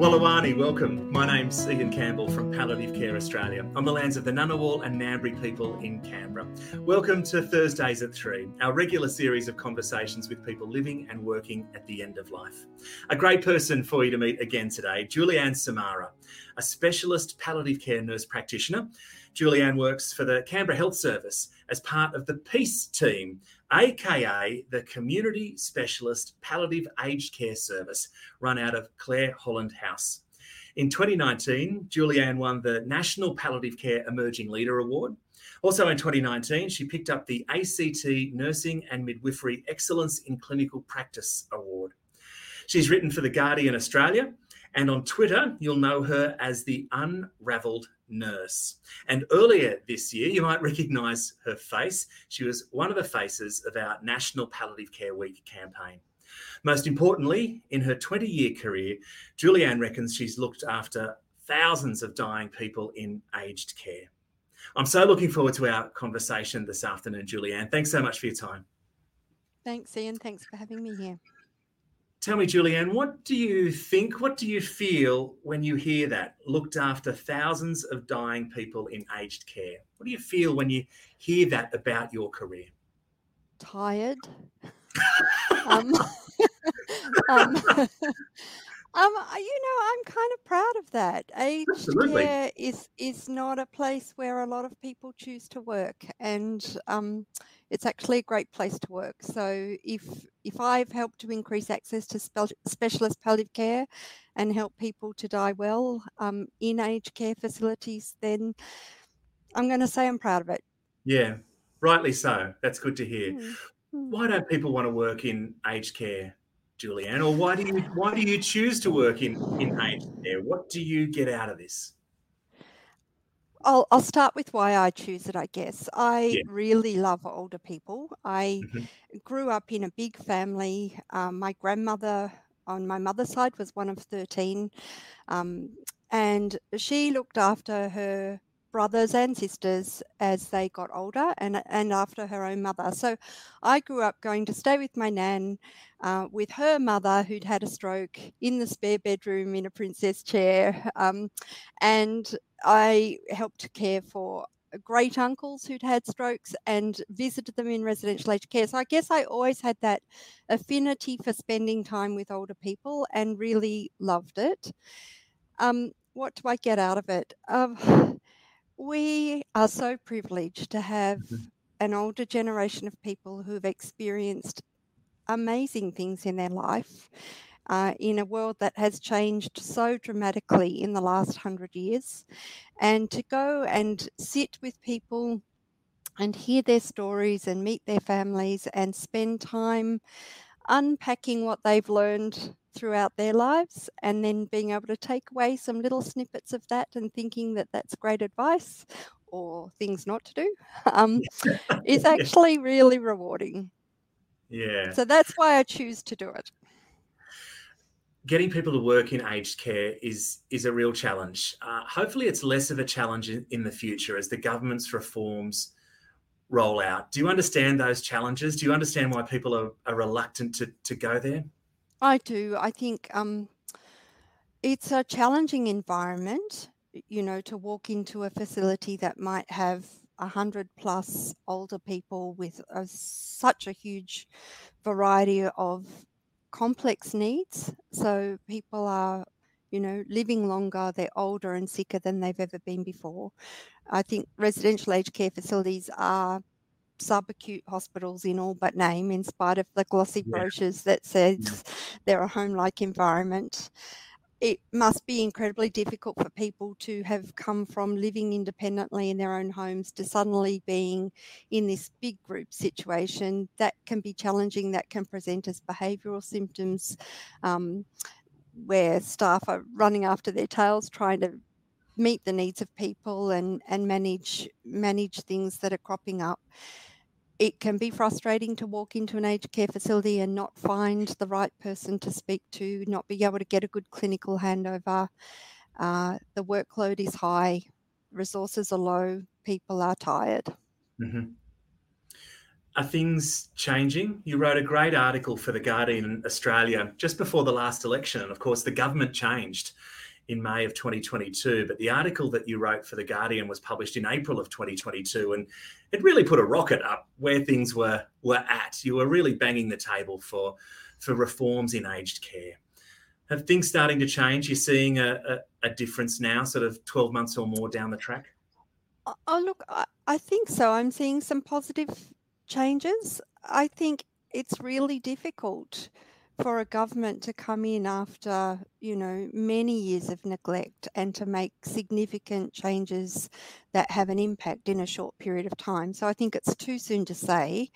Walawani, welcome. My name's Ian Campbell from Palliative Care Australia on the lands of the Ngunnawal and Ngambri people in Canberra. Welcome to Thursdays at 3, our regular series of conversations with people living and working at the end of life. A great person for you to meet again today, Juliane Samara, a specialist palliative care nurse practitioner. Juliane works for the Canberra Health Service as part of the PEACE team, aka the Community Specialist Palliative Aged Care Service, run out of Clare Holland House. In 2019, Juliane won the National Palliative Care Emerging Leader Award. Also in 2019, she picked up the ACT Nursing and Midwifery Excellence in Clinical Practice Award. She's written for The Guardian Australia, and on Twitter, you'll know her as the Unravelled Nurse. And earlier this year, you might recognise her face. She was one of the faces of our National Palliative Care Week campaign. Most importantly, in her 20 year career, Juliane reckons she's looked after thousands of dying people in aged care. I'm so looking forward to our conversation this afternoon, Juliane. Thanks so much for your time. Thanks, Ian. Thanks for having me here. Tell me, Juliane, what do you think? What do you feel when you hear that? Looked after thousands of dying people in aged care. What do you feel when you hear that about your career? Tired. um, um, um, you know, I'm kind of proud of that. Aged Absolutely. care is is not a place where a lot of people choose to work, and um, it's actually a great place to work. So if if I've helped to increase access to spe- specialist palliative care and help people to die well um, in aged care facilities, then I'm going to say I'm proud of it. Yeah, rightly so. That's good to hear. Mm. Why don't people want to work in aged care, Juliane? Or why do you why do you choose to work in, in aged care? What do you get out of this? I'll, I'll start with why I choose it, I guess. I Yeah. really love older people. I Mhm. grew up in a big family. Um, my grandmother on my mother's side was one of 13, um, and she looked after her brothers and sisters as they got older and, and after her own mother. So I grew up going to stay with my nan uh, with her mother who'd had a stroke in the spare bedroom in a princess chair. Um, and I helped care for great uncles who'd had strokes and visited them in residential aged care. So I guess I always had that affinity for spending time with older people and really loved it. Um, what do I get out of it? Um, we are so privileged to have Mhm. an older generation of people who've experienced amazing things in their life uh, in a world that has changed so dramatically in the last hundred years. And to go and sit with people and hear their stories and meet their families and spend time unpacking what they've learned throughout their lives and then being able to take away some little snippets of that and thinking that that's great advice or things not to do um, is actually really rewarding. Yeah. So that's why I choose to do it. Getting people to work in aged care is is a real challenge. Uh, hopefully, it's less of a challenge in, in the future as the government's reforms roll out. Do you understand those challenges? Do you understand why people are, are reluctant to, to go there? I do. I think um, it's a challenging environment, you know, to walk into a facility that might have a hundred plus older people with a, such a huge variety of complex needs. So people are, you know, living longer, they're older and sicker than they've ever been before. I think residential aged care facilities are subacute hospitals in all but name, in spite of the glossy Yeah. brochures that says they're a home-like environment. It must be incredibly difficult for people to have come from living independently in their own homes to suddenly being in this big group situation. That can be challenging. That can present as behavioural symptoms, um, where staff are running after their tails trying to meet the needs of people and and manage manage things that are cropping up it can be frustrating to walk into an aged care facility and not find the right person to speak to not be able to get a good clinical handover uh, the workload is high resources are low people are tired Mhm. Are things changing? You wrote a great article for The Guardian Australia just before the last election. And of course, the government changed in May of 2022. But the article that you wrote for The Guardian was published in April of 2022. And it really put a rocket up where things were, were at. You were really banging the table for, for reforms in aged care. Have things starting to change? You're seeing a, a, a difference now, sort of 12 months or more down the track? Oh, oh look, I, I think so. I'm seeing some positive changes. I think it's really difficult for a government to come in after, you know, many years of neglect and to make significant changes that have an impact in a short period of time. So I think it's too soon to say.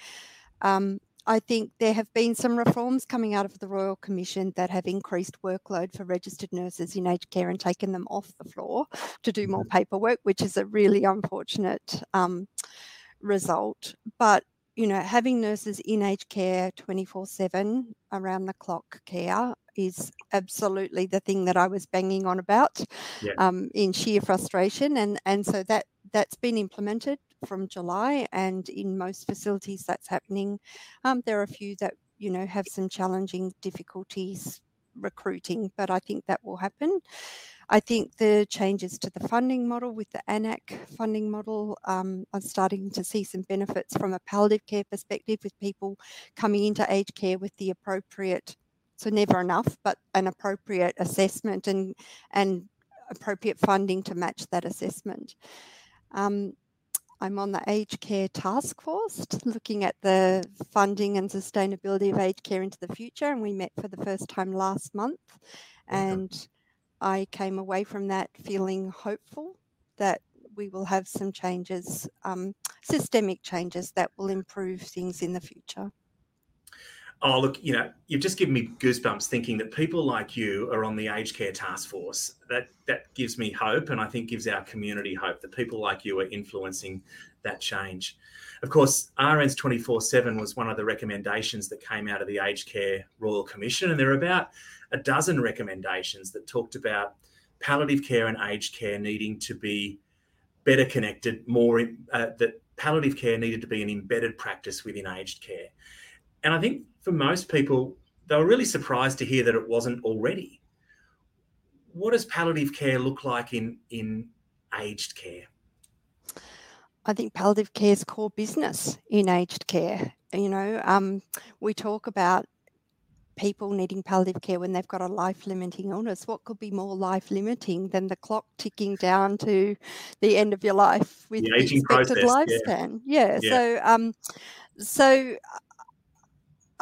Um, I think there have been some reforms coming out of the Royal Commission that have increased workload for registered nurses in aged care and taken them off the floor to do more mm-hmm. paperwork, which is a really unfortunate um, result. But you know, having nurses in aged care 24 7 around the clock care is absolutely the thing that I was banging on about yeah. um, in sheer frustration. And, and so that, that's been implemented from July, and in most facilities that's happening. Um, there are a few that, you know, have some challenging difficulties recruiting, but I think that will happen. I think the changes to the funding model with the AN-ACC funding model um, are starting to see some benefits from a palliative care perspective with people coming into aged care with the appropriate, so never enough, but an appropriate assessment and, and appropriate funding to match that assessment. Um, I'm on the aged care task force looking at the funding and sustainability of aged care into the future, and we met for the first time last month. And I came away from that feeling hopeful that we will have some changes, um, systemic changes that will improve things in the future. Oh, look, you know, you've just given me goosebumps thinking that people like you are on the aged care task force. That that gives me hope, and I think gives our community hope that people like you are influencing that change. Of course, RNs 24 7 was one of the recommendations that came out of the Aged Care Royal Commission, and there are about a dozen recommendations that talked about palliative care and aged care needing to be better connected, more uh, that palliative care needed to be an embedded practice within aged care. And I think for most people, they were really surprised to hear that it wasn't already. What does palliative care look like in, in aged care? I think palliative care is core business in aged care. You know, um, we talk about people needing palliative care when they've got a life limiting illness. What could be more life limiting than the clock ticking down to the end of your life with the, the expected process, lifespan? Yeah. yeah. yeah. So, um, so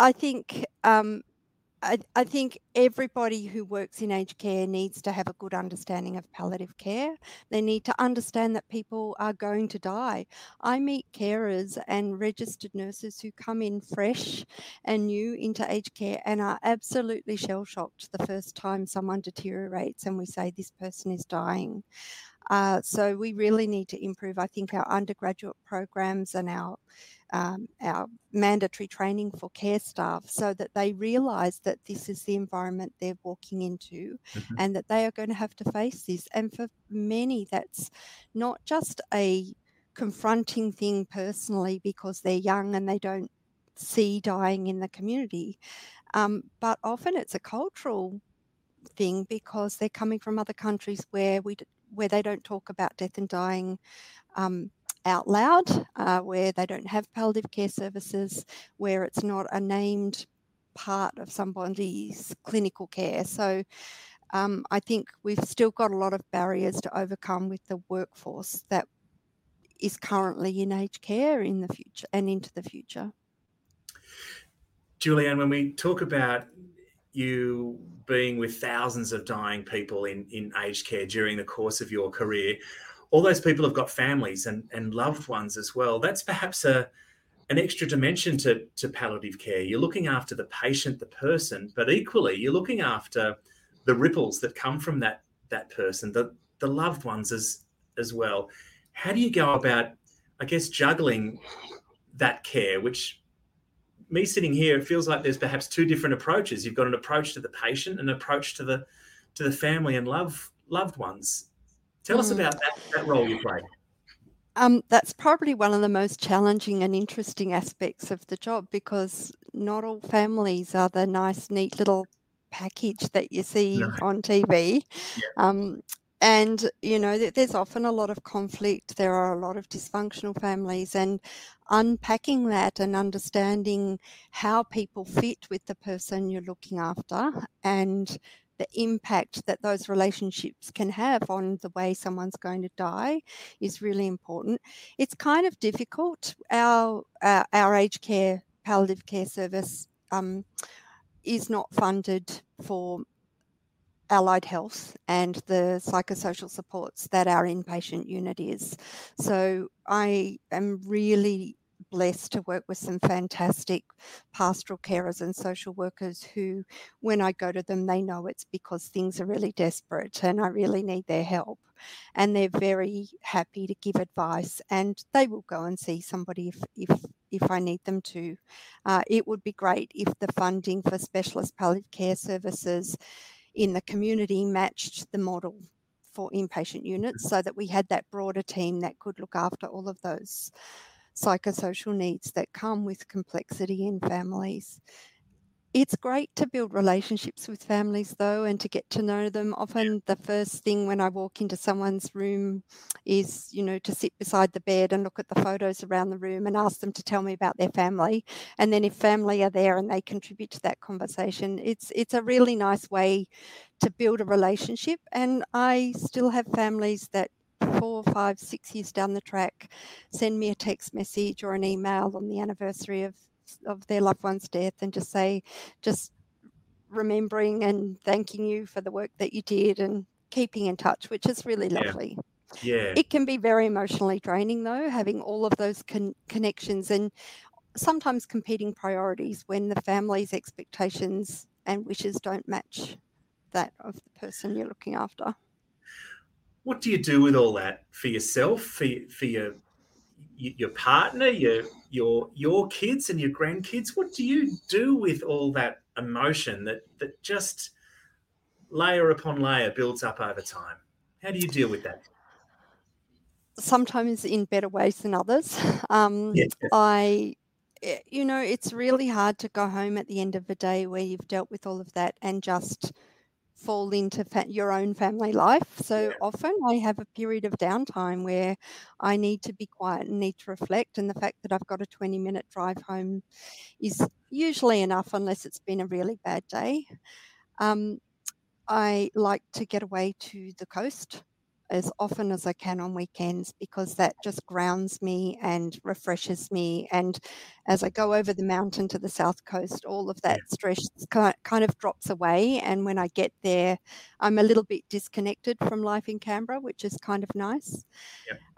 I think um, I, I, think everybody who works in aged care needs to have a good understanding of palliative care. They need to understand that people are going to die. I meet carers and registered nurses who come in fresh and new into aged care and are absolutely shell shocked the first time someone deteriorates and we say this person is dying. Uh, so we really need to improve, I think, our undergraduate programs and our um, our mandatory training for care staff so that they realise that this is the environment they're walking into mm-hmm. and that they are going to have to face this. And for many, that's not just a confronting thing personally because they're young and they don't see dying in the community, um, but often it's a cultural thing because they're coming from other countries where we where they don't talk about death and dying um, out loud, uh, where they don't have palliative care services, where it's not a named part of somebody's clinical care. So um, I think we've still got a lot of barriers to overcome with the workforce that is currently in aged care in the future and into the future. Juliane, when we talk about you being with thousands of dying people in, in aged care during the course of your career, all those people have got families and, and loved ones as well. That's perhaps a an extra dimension to, to palliative care. You're looking after the patient, the person, but equally you're looking after the ripples that come from that that person, the the loved ones as as well. How do you go about, I guess, juggling that care, which me sitting here, it feels like there's perhaps two different approaches. You've got an approach to the patient, an approach to the to the family and love loved ones. Tell mm. us about that, that role you played. Um, that's probably one of the most challenging and interesting aspects of the job because not all families are the nice, neat little package that you see no. on TV. Yeah. Um, and you know there's often a lot of conflict there are a lot of dysfunctional families and unpacking that and understanding how people fit with the person you're looking after and the impact that those relationships can have on the way someone's going to die is really important it's kind of difficult our our, our aged care palliative care service um, is not funded for allied health and the psychosocial supports that our inpatient unit is. So I am really blessed to work with some fantastic pastoral carers and social workers who, when I go to them, they know it's because things are really desperate and I really need their help. And they're very happy to give advice and they will go and see somebody if, if, if I need them to. Uh, it would be great if the funding for specialist palliative care services in the community matched the model for inpatient units so that we had that broader team that could look after all of those psychosocial needs that come with complexity in families. It's great to build relationships with families though and to get to know them. Often the first thing when I walk into someone's room is, you know, to sit beside the bed and look at the photos around the room and ask them to tell me about their family. And then if family are there and they contribute to that conversation, it's it's a really nice way to build a relationship. And I still have families that four, five, six years down the track send me a text message or an email on the anniversary of of their loved one's death and just say, just remembering and thanking you for the work that you did and keeping in touch, which is really lovely. Yeah. yeah. It can be very emotionally draining though, having all of those con- connections and sometimes competing priorities when the family's expectations and wishes don't match that of the person you're looking after. What do you do with all that for yourself, for, for your your partner, your your your kids and your grandkids. What do you do with all that emotion that that just layer upon layer builds up over time? How do you deal with that? Sometimes in better ways than others. Um, yeah. I, eh, you know, it's really hard to go home at the end of a day where you've dealt with all of that and just fall into fa- your own family life. So yeah. often I have a period of downtime where I need to be quiet and need to reflect. And the fact that I've got a 20 minute drive home is usually enough, unless it's been a really bad day. Um, I like to get away to the coast as often as I can on weekends because that just grounds me and refreshes me. And as I go over the mountain to the south coast, all of that stress kind of drops away. And when I get there, I'm a little bit disconnected from life in Canberra, which is kind of nice.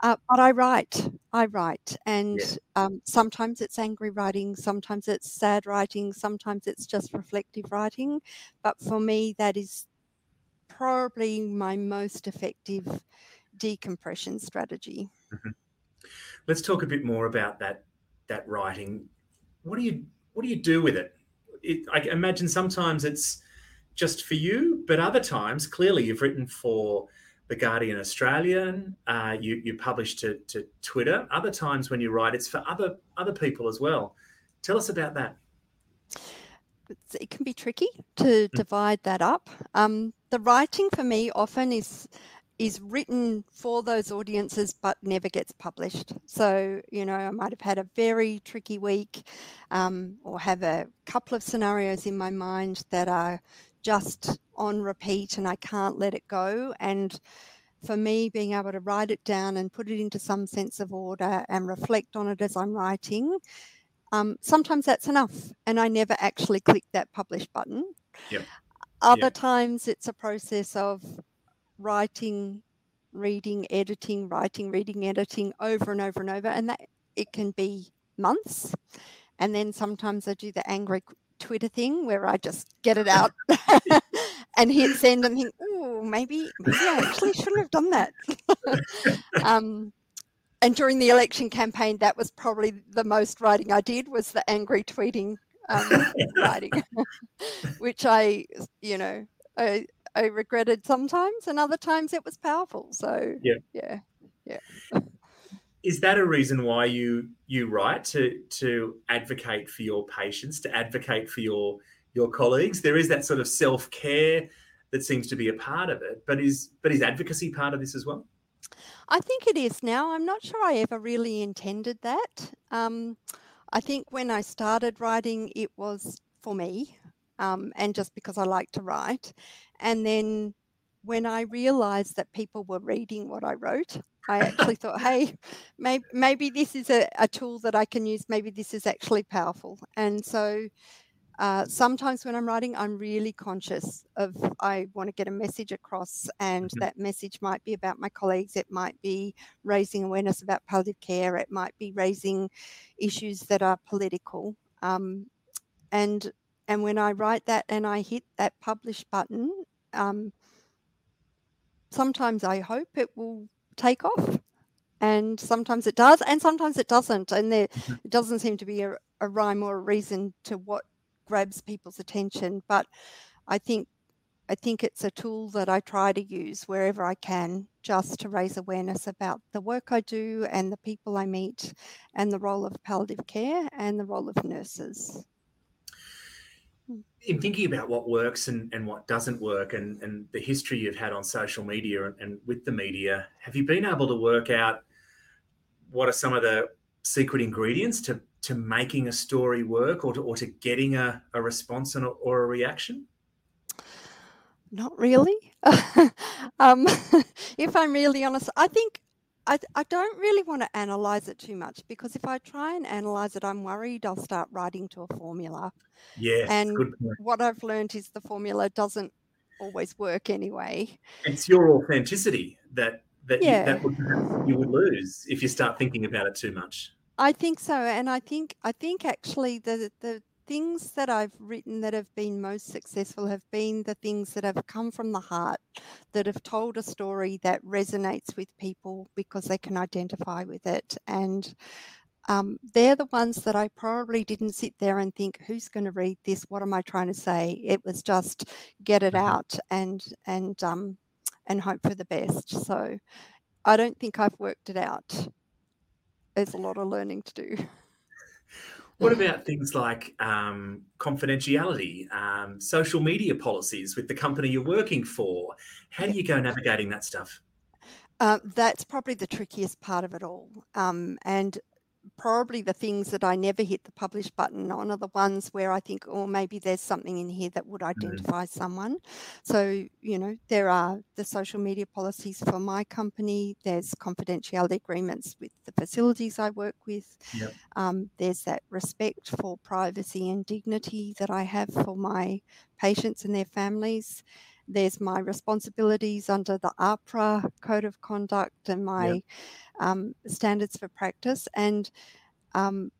Uh, but I write, I write, and yeah. um, sometimes it's angry writing, sometimes it's sad writing, sometimes it's just reflective writing. But for me, that is probably my most effective decompression strategy. Mm-hmm. Let's talk a bit more about that that writing. What do you what do you do with it? it I imagine sometimes it's just for you, but other times, clearly, you've written for the Guardian Australian. Uh, you you publish to, to Twitter. Other times when you write, it's for other other people as well. Tell us about that it can be tricky to mm. divide that up. Um, the writing for me often is is written for those audiences but never gets published. So, you know, I might have had a very tricky week um, or have a couple of scenarios in my mind that are just on repeat and I can't let it go. And for me, being able to write it down and put it into some sense of order and reflect on it as I'm writing um, sometimes that's enough, and I never actually click that publish button. Yep. Other yep. times it's a process of writing, reading, editing, writing, reading, editing over and over and over, and that it can be months. And then sometimes I do the angry Twitter thing where I just get it out and hit send and think, oh, maybe, maybe I actually shouldn't have done that. um, and during the election campaign, that was probably the most writing I did was the angry tweeting um, writing, which I, you know, I, I regretted sometimes, and other times it was powerful. So yeah, yeah, yeah. is that a reason why you you write to to advocate for your patients, to advocate for your your colleagues? There is that sort of self care that seems to be a part of it, but is but is advocacy part of this as well? I think it is now. I'm not sure I ever really intended that. Um, I think when I started writing, it was for me um, and just because I like to write. And then when I realized that people were reading what I wrote, I actually thought, hey, maybe, maybe this is a, a, tool that I can use. Maybe this is actually powerful. And so uh, sometimes when I'm writing, I'm really conscious of I want to get a message across, and mm-hmm. that message might be about my colleagues. It might be raising awareness about palliative care. It might be raising issues that are political. Um, and and when I write that and I hit that publish button, um, sometimes I hope it will take off and sometimes it does and sometimes it doesn't and there mm-hmm. it doesn't seem to be a, a, rhyme or a reason to what grabs people's attention but i think i think it's a tool that i try to use wherever i can just to raise awareness about the work i do and the people i meet and the role of palliative care and the role of nurses. Hmm. In thinking about what works and, and what doesn't work and, and the history you've had on social media and, and with the media, have you been able to work out what are some of the secret ingredients to, to making a story work or to, or to getting a, a response or, or a reaction? Not really. um, if I'm really honest, I think I, I don't really want to analyze it too much because if I try and analyze it, I'm worried I'll start writing to a formula. Yeah. And what I've learned is the formula doesn't always work anyway. It's your authenticity that that, yeah. you, that would, you would lose if you start thinking about it too much. I think so, and I think I think actually the the things that I've written that have been most successful have been the things that have come from the heart, that have told a story that resonates with people because they can identify with it. And um, they're the ones that I probably didn't sit there and think, who's going to read this? What am I trying to say? It was just get it mm-hmm. out and and um, and hope for the best. So I don't think I've worked it out. There's a lot of learning to do. What about things like um, confidentiality, um, social media policies with the company you're working for? How do you go navigating that stuff? Uh, that's probably the trickiest part of it all. Um, and probably the things that I never hit the publish button on are the ones where I think, oh, maybe there's something in here that would mm. identify someone. So, you know, there are the social media policies for my company, there's confidentiality agreements with the facilities I work with, yep. um, there's that respect for privacy and dignity that I have for my patients and their families. There's my responsibilities under the AHPRA code of conduct and my yep um, standards for practice. And um,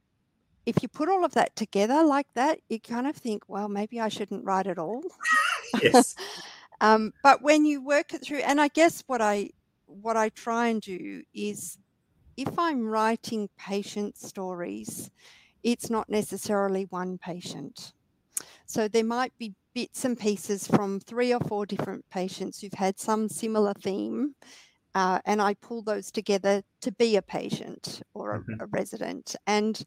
if you put all of that together like that, you kind of think, well, maybe I shouldn't write at all. yes. um, but when you work it through, and I guess what I what I try and do is, if I'm writing patient stories, it's not necessarily one patient. So there might be bits and pieces from three or four different patients who've had some similar theme uh, and I pull those together to be a patient or a, mm-hmm. a, resident. And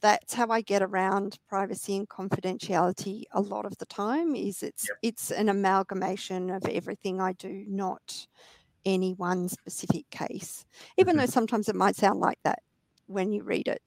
that's how I get around privacy and confidentiality a lot of the time is it's yep. it's an amalgamation of everything I do, not any one specific case. Even mm-hmm. though sometimes it might sound like that when you read it.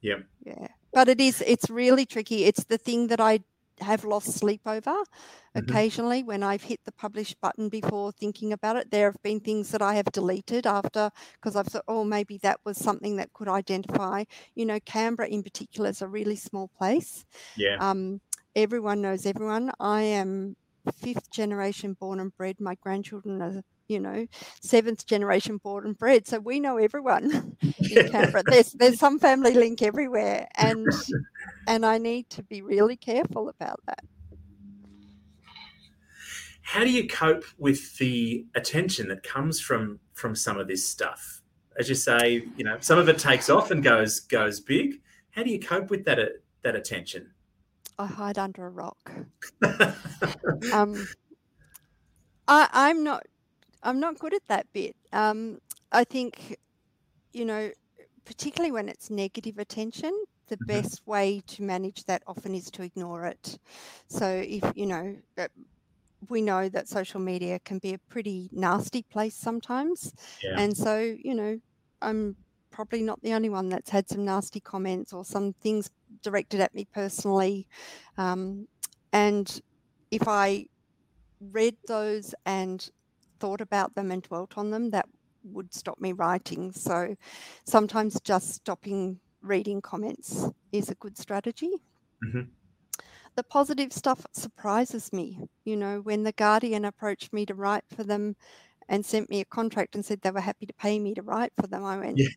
Yeah. Yeah. But it is it's really tricky. It's the thing that I have lost sleep over mm-hmm. occasionally when I've hit the publish button before thinking about it. There have been things that I have deleted after because I've thought, oh, maybe that was something that could identify. You know, Canberra in particular is a really small place. Yeah. Um, everyone knows everyone. I am fifth generation born and bred. My grandchildren are you know, seventh generation born and bred. So we know everyone in Canberra. There's there's some family link everywhere, and and I need to be really careful about that. How do you cope with the attention that comes from from some of this stuff? As you say, you know, some of it takes off and goes goes big. How do you cope with that that attention? I hide under a rock. um, I, I'm not I'm not good at that bit. Um, I think you know, particularly when it's negative attention, the Mhm. best way to manage that often is to ignore it. So if you know, we know that social media can be a pretty nasty place sometimes, Yeah. and so you know, I'm probably not the only one that's had some nasty comments or some things directed at me personally. Um, and if I read those and thought about them and dwelt on them, that would stop me writing. So sometimes just stopping reading comments is a good strategy. Mhm. The positive stuff surprises me. You know, when The Guardian approached me to write for them and sent me a contract and said they were happy to pay me to write for them, I went, Yeah.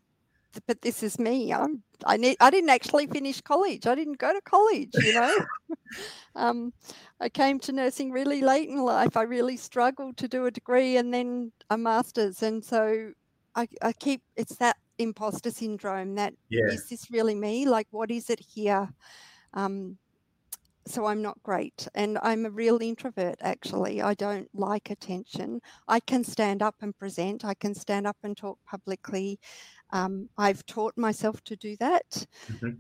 But this is me. I'm I need I didn't actually finish college. I didn't go to college, you know. um, I came to nursing really late in life. I really struggled to do a degree and then a master's. And so I, I keep it's that imposter syndrome that Yeah. is this really me? Like what is it here? Um, so I'm not great. And I'm a real introvert, actually. I don't like attention. I can stand up and present, I can stand up and talk publicly. Um, I've taught myself to do that, Mhm.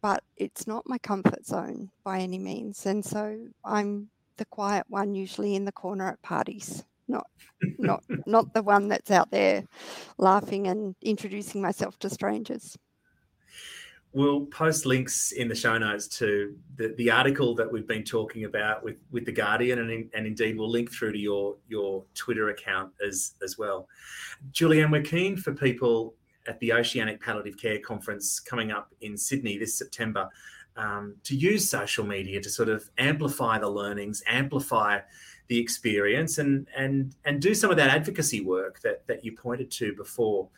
but it's not my comfort zone by any means. And so I'm the quiet one, usually in the corner at parties. Not, not, not the one that's out there laughing and introducing myself to strangers. We'll post links in the show notes to the, the article that we've been talking about with, with the Guardian, and, in, and indeed we'll link through to your your Twitter account as as well. Juliane, we're keen for people at the Oceanic Palliative Care Conference coming up in Sydney this September um, to use social media to sort of amplify the learnings, amplify the experience, and and and do some of that advocacy work that that you pointed to before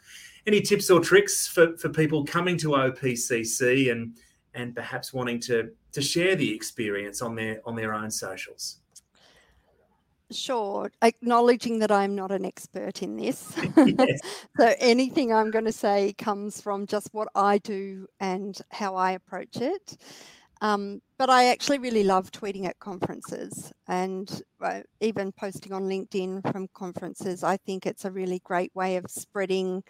any tips or tricks for, for people coming to OPCC and and perhaps wanting to to share the experience on their on their own socials? Sure, acknowledging that I'm not an expert in this. Yes. so anything I'm going to say comes from just what I do and how I approach it. Um, but I actually really love tweeting at conferences and uh, even posting on LinkedIn from conferences. I think it's a really great way of spreading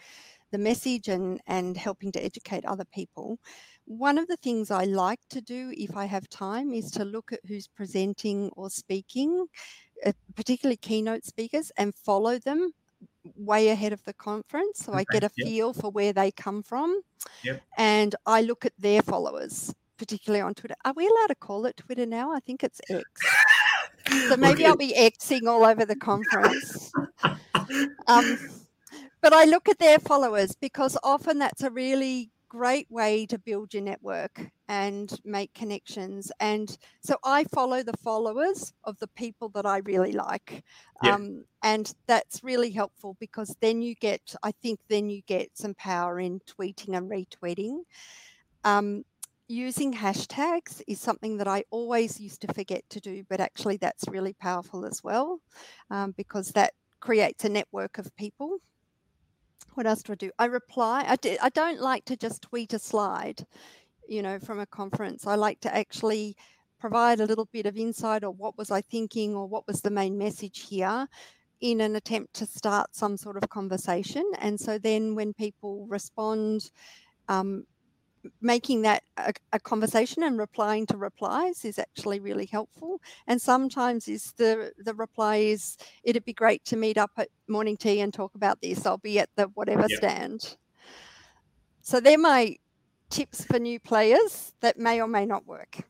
the message and, and helping to educate other people. One of the things I like to do if I have time is to look at who's presenting or speaking, particularly keynote speakers, and follow them way ahead of the conference. So I get a yep. feel for where they come from. Yep. And I look at their followers, particularly on Twitter. Are we allowed to call it Twitter now? I think it's X. So maybe I'll be Xing all over the conference. Um, but I look at their followers because often that's a really great way to build your network and make connections. And so I follow the followers of the people that I really like. Yeah. Um, and that's really helpful because then you get, I think, then you get some power in tweeting and retweeting. Um, using hashtags is something that I always used to forget to do, but actually that's really powerful as well um, because that creates a network of people. What else do I do? I reply. I don't like to just tweet a slide, you know, from a conference. I like to actually provide a little bit of insight or what was I thinking or what was the main message here in an attempt to start some sort of conversation. And so then when people respond, um, making that a, a conversation and replying to replies is actually really helpful. And sometimes is the the reply is it'd be great to meet up at morning tea and talk about this. I'll be at the whatever Yeah. stand. So they're my tips for new players that may or may not work.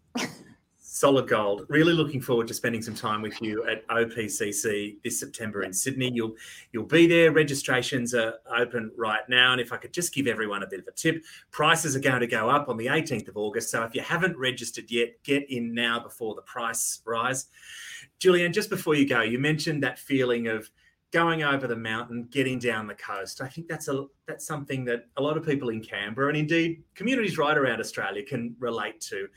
Solid gold. Really looking forward to spending some time with you at OPCC this September in Sydney. You'll you'll be there. Registrations are open right now, and if I could just give everyone a bit of a tip, prices are going to go up on the 18th of August. So if you haven't registered yet, get in now before the price rise. Juliane, just before you go, you mentioned that feeling of going over the mountain, getting down the coast. I think that's a that's something that a lot of people in Canberra and indeed communities right around Australia can relate to.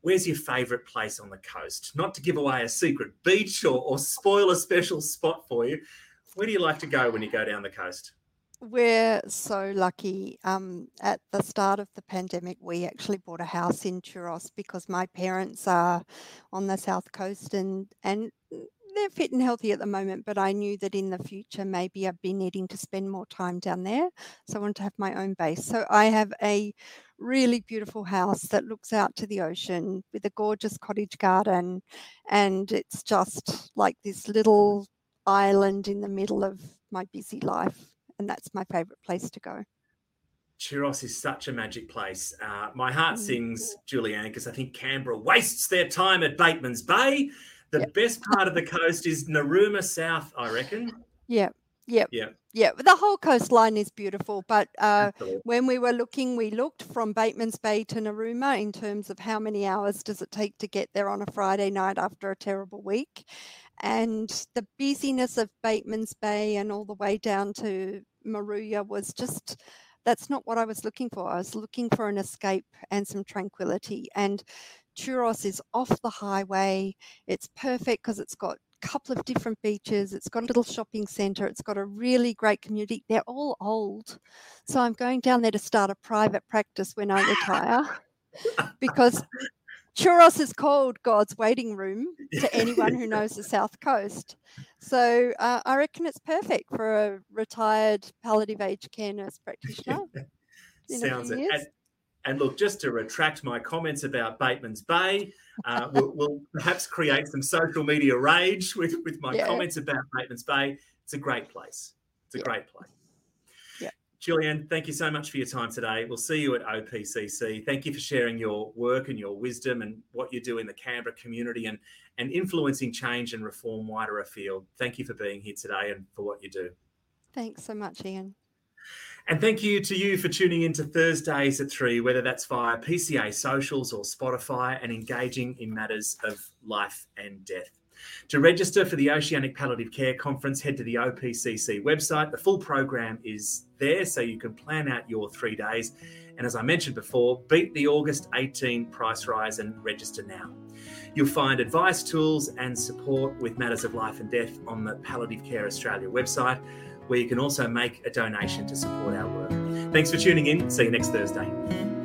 Where's your favourite place on the coast? Not to give away a secret beach or, or spoil a special spot for you. Where do you like to go when you go down the coast? We're so lucky. Um, at the start of the pandemic, we actually bought a house in Tuross because my parents are on the south coast and and they're fit and healthy at the moment, but I knew that in the future maybe I'd be needing to spend more time down there. So I wanted to have my own base. So I have a really beautiful house that looks out to the ocean with a gorgeous cottage garden. And it's just like this little island in the middle of my busy life. And that's my favorite place to go. Tuross is such a magic place. Uh, my heart mm. sings, Juliane, because I think Canberra wastes their time at Bateman's Bay. The yep. best part of the coast is Narooma South, I reckon. Yeah. Yep. Yeah. Yeah. The whole coastline is beautiful. But uh, when we were looking, we looked from Bateman's Bay to Narooma in terms of how many hours does it take to get there on a Friday night after a terrible week. And the busyness of Bateman's Bay and all the way down to Moruya was just that's not what I was looking for. I was looking for an escape and some tranquility. And Tuross is off the highway. It's perfect because it's got a couple of different beaches. It's got a little shopping centre. It's got a really great community. They're all old. So I'm going down there to start a private practice when I retire because Tuross is called God's waiting room to anyone who knows the South Coast. So uh, I reckon it's perfect for a retired palliative aged care nurse practitioner. Sounds it. And, and, look, just to retract my comments about Bateman's Bay, uh, we'll, we'll, perhaps create some social media rage with, with my yeah. comments about Bateman's Bay. It's a great place. It's a yeah. great place. Juliane, thank you so much for your time today. We'll see you at OPCC. Thank you for sharing your work and your wisdom and what you do in the Canberra community and, and influencing change and reform wider afield. Thank you for being here today and for what you do. Thanks so much, Ian. And thank you to you for tuning in to Thursdays at 3, whether that's via PCA socials or Spotify, and engaging in matters of life and death. To register for the Oceanic Palliative Care Conference, head to the OPCC website. The full program is there so you can plan out your three days. And as I mentioned before, beat the August 18 price rise and register now. You'll find advice, tools, and support with matters of life and death on the Palliative Care Australia website, where you can also make a donation to support our work. Thanks for tuning in. See you next Thursday.